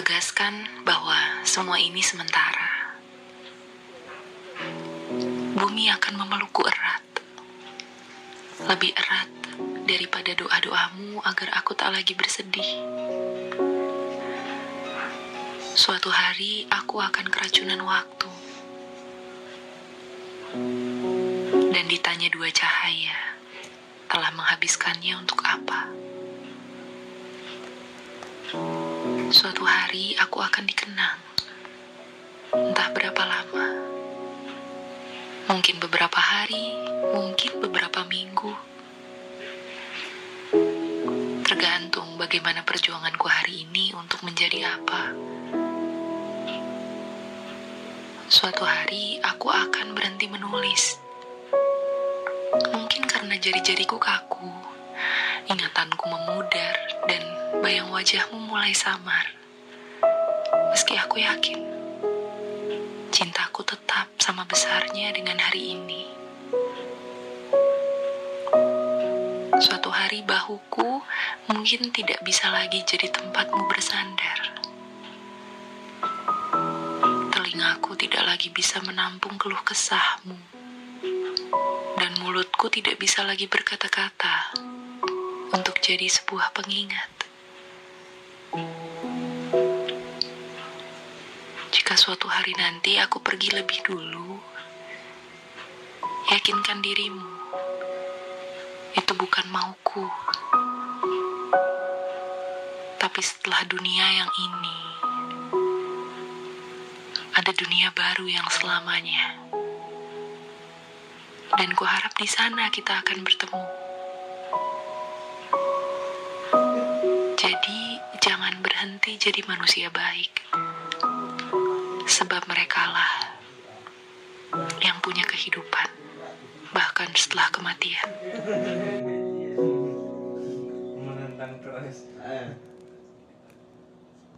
Tegaskan bahwa semua ini sementara. Bumi akan memelukku erat. Lebih erat daripada doa-doamu agar aku tak lagi bersedih. Suatu hari aku akan keracunan waktu. Dan ditanya dua cahaya, telah menghabiskannya untuk apa? Suatu hari aku akan dikenang. Entah berapa lama. Mungkin beberapa hari, mungkin beberapa minggu. Tergantung bagaimana perjuanganku hari ini untuk menjadi apa. Suatu hari aku akan berhenti menulis. Mungkin karena jari-jariku kaku, ingatanku memudar, dan bayang wajahmu mulai samar. Meski aku yakin, cintaku tetap sama besarnya dengan hari ini. Suatu hari bahuku mungkin tidak bisa lagi jadi tempatmu bersandar. Telingaku tidak lagi bisa menampung keluh kesahmu. Dan mulutku tidak bisa lagi berkata-kata untuk jadi sebuah pengingat. Jika suatu hari nanti aku pergi lebih dulu, yakinkan dirimu, itu bukan mauku. Tapi setelah dunia yang ini, ada dunia baru yang selamanya. Dan kuharap di sana kita akan bertemu. Jadi, jangan berhenti jadi manusia baik, sebab merekalah yang punya kehidupan, bahkan setelah kematian.